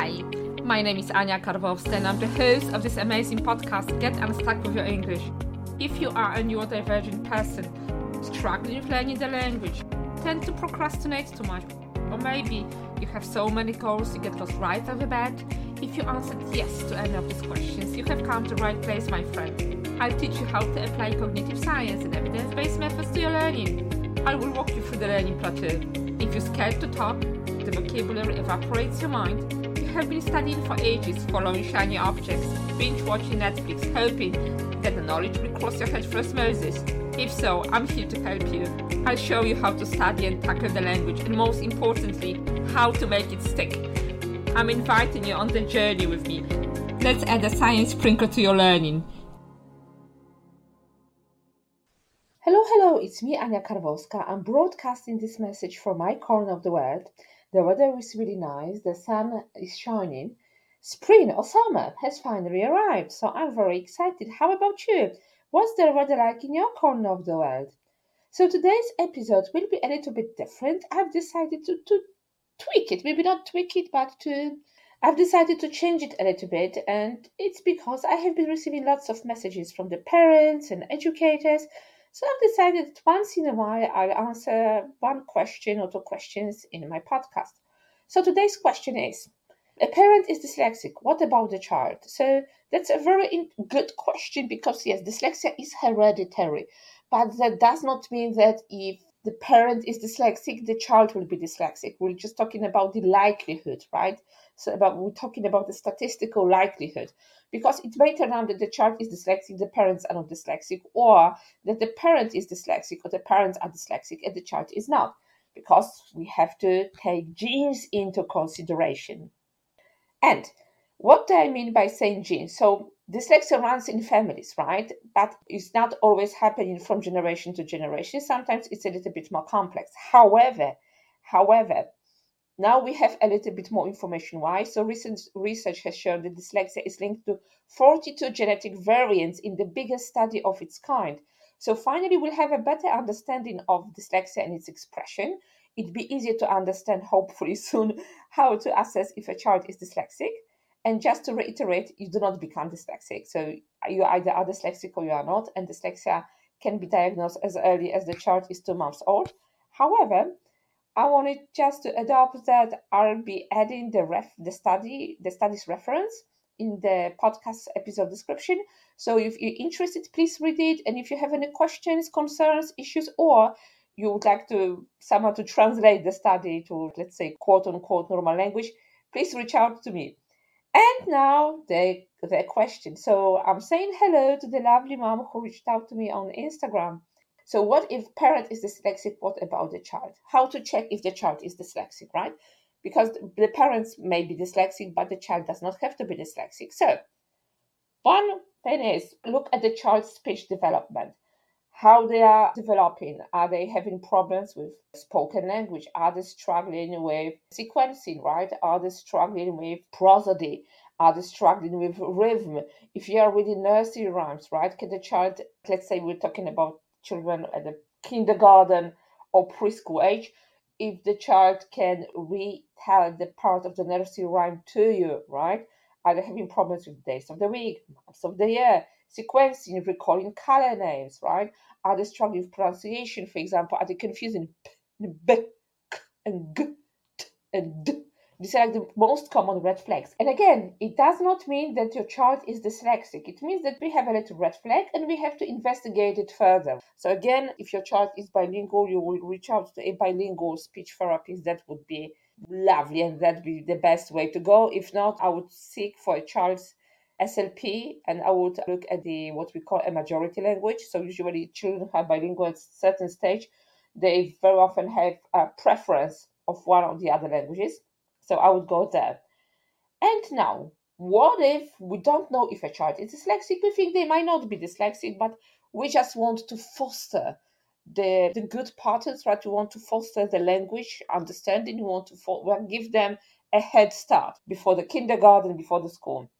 Hi, my name is Anya Karwowska and I'm the host of this amazing podcast, Get Unstuck with Your English. If you are a neurodivergent person, struggling with learning the language, tend to procrastinate too much, or maybe you have so many goals you get lost right off the bat, if you answered yes to any of these questions, you have come to the right place, my friend. I'll teach you how to apply cognitive science and evidence-based methods to your learning. I will walk you through the learning plateau. If you're scared to talk, the vocabulary evaporates your mind, have been studying for ages, following shiny objects, binge watching Netflix, hoping that the knowledge will cross your head for osmosis. If so, I'm here to help you. I'll show you how to study and tackle the language, and most importantly, how to make it stick. I'm inviting you on the journey with me. Let's add a science sprinkle to your learning. Hello, hello, it's me, Anya Karwowska. I'm broadcasting this message from my corner of the world the weather is really nice, the sun is shining. Spring or summer has finally arrived, so I'm very excited. How about you? What's the weather like in your corner of the world? So today's episode will be a little bit different. I've decided to, to tweak it, maybe not tweak it, but to I've decided to change it a little bit, and it's because I have been receiving lots of messages from the parents and educators so I've decided that once in a while I'll answer one question or two questions in my podcast. So today's question is A parent is dyslexic. What about the child? So that's a very good question because, yes, dyslexia is hereditary, but that does not mean that if the parent is dyslexic, the child will be dyslexic. We're just talking about the likelihood, right? So about we're talking about the statistical likelihood because it may turn out that the child is dyslexic, the parents are not dyslexic, or that the parent is dyslexic or the parents are dyslexic and the child is not, because we have to take genes into consideration. And what do I mean by saying genes? So dyslexia runs in families, right? But it's not always happening from generation to generation. Sometimes it's a little bit more complex. However, however, now we have a little bit more information why. So recent research has shown that dyslexia is linked to 42 genetic variants in the biggest study of its kind. So finally, we'll have a better understanding of dyslexia and its expression. It'd be easier to understand, hopefully soon, how to assess if a child is dyslexic. And just to reiterate, you do not become dyslexic. So you either are dyslexic or you are not, and dyslexia can be diagnosed as early as the child is two months old. However, I wanted just to adopt that I'll be adding the ref the study the study's reference in the podcast episode description. So if you're interested, please read it. And if you have any questions, concerns, issues, or you would like to somehow to translate the study to let's say quote unquote normal language, please reach out to me. And now the the question. So I'm saying hello to the lovely mom who reached out to me on Instagram. So what if parent is dyslexic? What about the child? How to check if the child is dyslexic, right? Because the parents may be dyslexic, but the child does not have to be dyslexic. So one thing is look at the child's speech development. How they are developing. Are they having problems with spoken language? Are they struggling with sequencing, right? Are they struggling with prosody? Are they struggling with rhythm? If you are reading nursery rhymes, right? Can the child, let's say we're talking about children at the kindergarten or preschool age, if the child can retell the part of the nursery rhyme to you, right? Are they having problems with days of the week, months of the year, sequencing, recalling color names, right? Are they struggling with pronunciation, for example? Are they confusing p, b, k, and and d? These are like the most common red flags. And again, it does not mean that your child is dyslexic. It means that we have a little red flag and we have to investigate it further. So again, if your child is bilingual, you will reach out to a bilingual speech therapist. That would be lovely and that'd be the best way to go. If not, I would seek for a child's SLP and I would look at the what we call a majority language. So usually children are bilingual at a certain stage, they very often have a preference of one or the other languages. So I would go there. And now, what if we don't know if a child is dyslexic? We think they might not be dyslexic, but we just want to foster the, the good patterns, right? We want to foster the language understanding. We want to for, give them a head start before the kindergarten, before the school.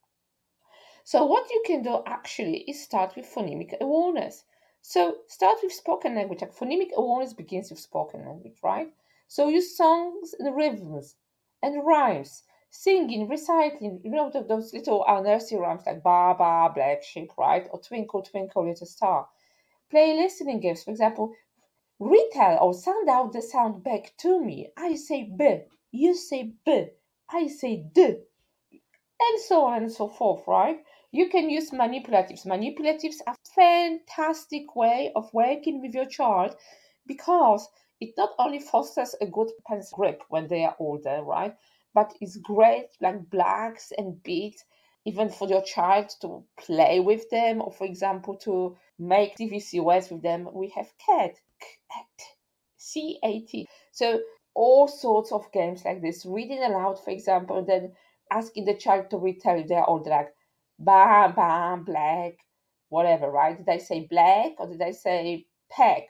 So what you can do actually is start with phonemic awareness. So start with spoken language. Like phonemic awareness begins with spoken language, right? So use songs and rhythms and rhymes singing, reciting, you know, those little uh, nursery rhymes like Baa Baa, Black Sheep, right? Or Twinkle Twinkle Little Star. Play listening games, for example, retell or sound out the sound back to me. I say B, you say B, I say D, and so on and so forth, right? You can use manipulatives. Manipulatives are fantastic way of working with your child because it not only fosters a good pencil grip when they are older, right? But it's great like blacks and beads, even for your child to play with them or for example to make words with them. We have cat, cat, C-A-T. So all sorts of games like this, reading aloud, for example, then asking the child to retell they're all like bam, bam, black, whatever, right? Did I say black or did I say peck?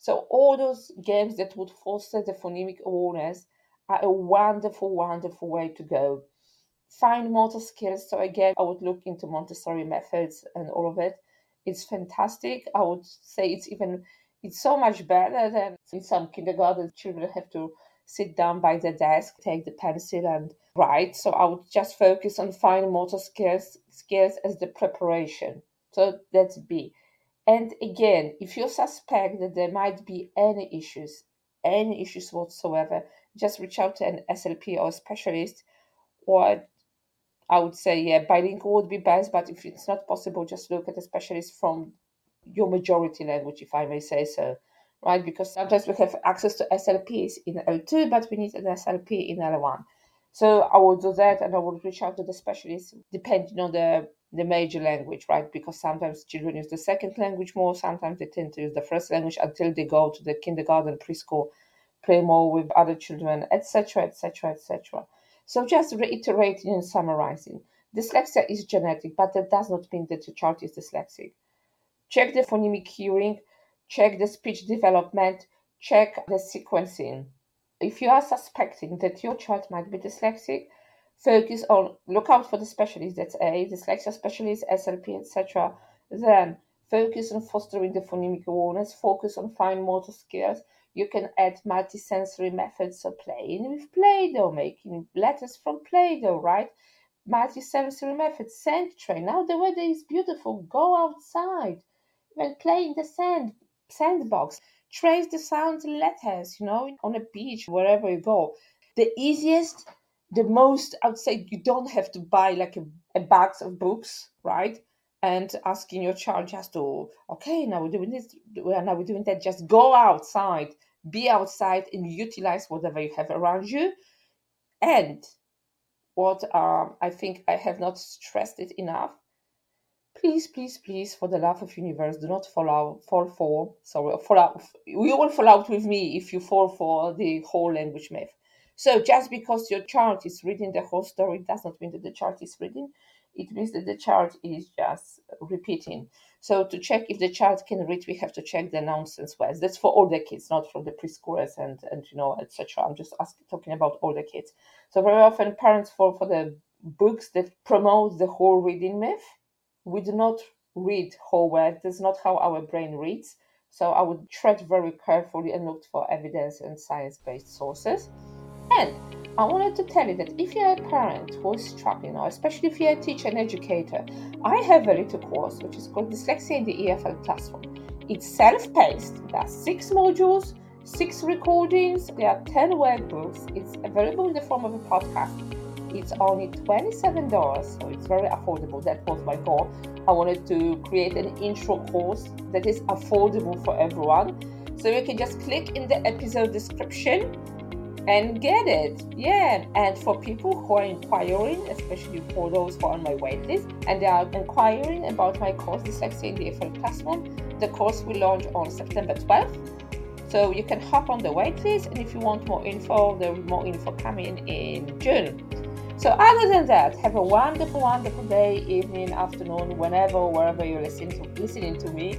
So all those games that would foster the phonemic awareness are a wonderful, wonderful way to go. Fine motor skills. So again, I would look into Montessori methods and all of it. It's fantastic. I would say it's even it's so much better than in some kindergarten children have to sit down by the desk, take the pencil and write. So I would just focus on fine motor skills skills as the preparation. So that's B. And again, if you suspect that there might be any issues, any issues whatsoever, just reach out to an SLP or a specialist, or I would say, yeah, bilingual would be best, but if it's not possible, just look at a specialist from your majority language, if I may say so, right? Because sometimes we have access to SLPs in L2, but we need an SLP in L1. So I will do that and I will reach out to the specialist depending on the, the major language, right? Because sometimes children use the second language more, sometimes they tend to use the first language until they go to the kindergarten, preschool, play more with other children, etc., etc., etc. So just reiterating and summarizing. Dyslexia is genetic, but that does not mean that your child is dyslexic. Check the phonemic hearing, check the speech development, check the sequencing. If you are suspecting that your child might be dyslexic, focus on look out for the specialist that's a dyslexia specialist slp etc then focus on fostering the phonemic awareness focus on fine motor skills you can add multisensory methods of playing with Play-Doh, making letters from Play-Doh, right? Multisensory methods, sand train. Now the weather is beautiful. Go outside. Even play in the sand sandbox. Trace the sound letters, you know, on a beach, wherever you go. The easiest, the most, I would say you don't have to buy like a, a box of books, right? and asking your child just to okay now we're doing this now we're doing that just go outside be outside and utilize whatever you have around you and what um, i think i have not stressed it enough please please please for the love of universe do not fall out fall for sorry fall out you will fall out with me if you fall for the whole language myth so just because your child is reading the whole story does not mean that the child is reading it means that the child is just repeating. So to check if the child can read, we have to check the nonsense words. That's for all the kids, not for the preschoolers and and you know etc. I'm just asking, talking about all the kids. So very often parents fall for the books that promote the whole reading myth. We do not read whole words. That's not how our brain reads. So I would tread very carefully and look for evidence and science-based sources. And I wanted to tell you that if you're a parent who is struggling, or especially if you're a teacher and educator, I have a little course which is called Dyslexia in the EFL Classroom. It's self paced, there are six modules, six recordings, there are 10 workbooks. It's available in the form of a podcast. It's only $27, so it's very affordable. That was my goal. I wanted to create an intro course that is affordable for everyone. So you can just click in the episode description and get it. Yeah. And for people who are inquiring, especially for those who are on my waitlist, and they are inquiring about my course, Dyslexia in the EFL Classroom, the course will launch on September 12th. So you can hop on the waitlist, and if you want more info, there will be more info coming in June. So other than that, have a wonderful, wonderful day, evening, afternoon, whenever, wherever you're listening to, listening to me,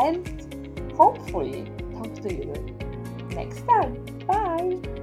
and hopefully talk to you next time. Bye.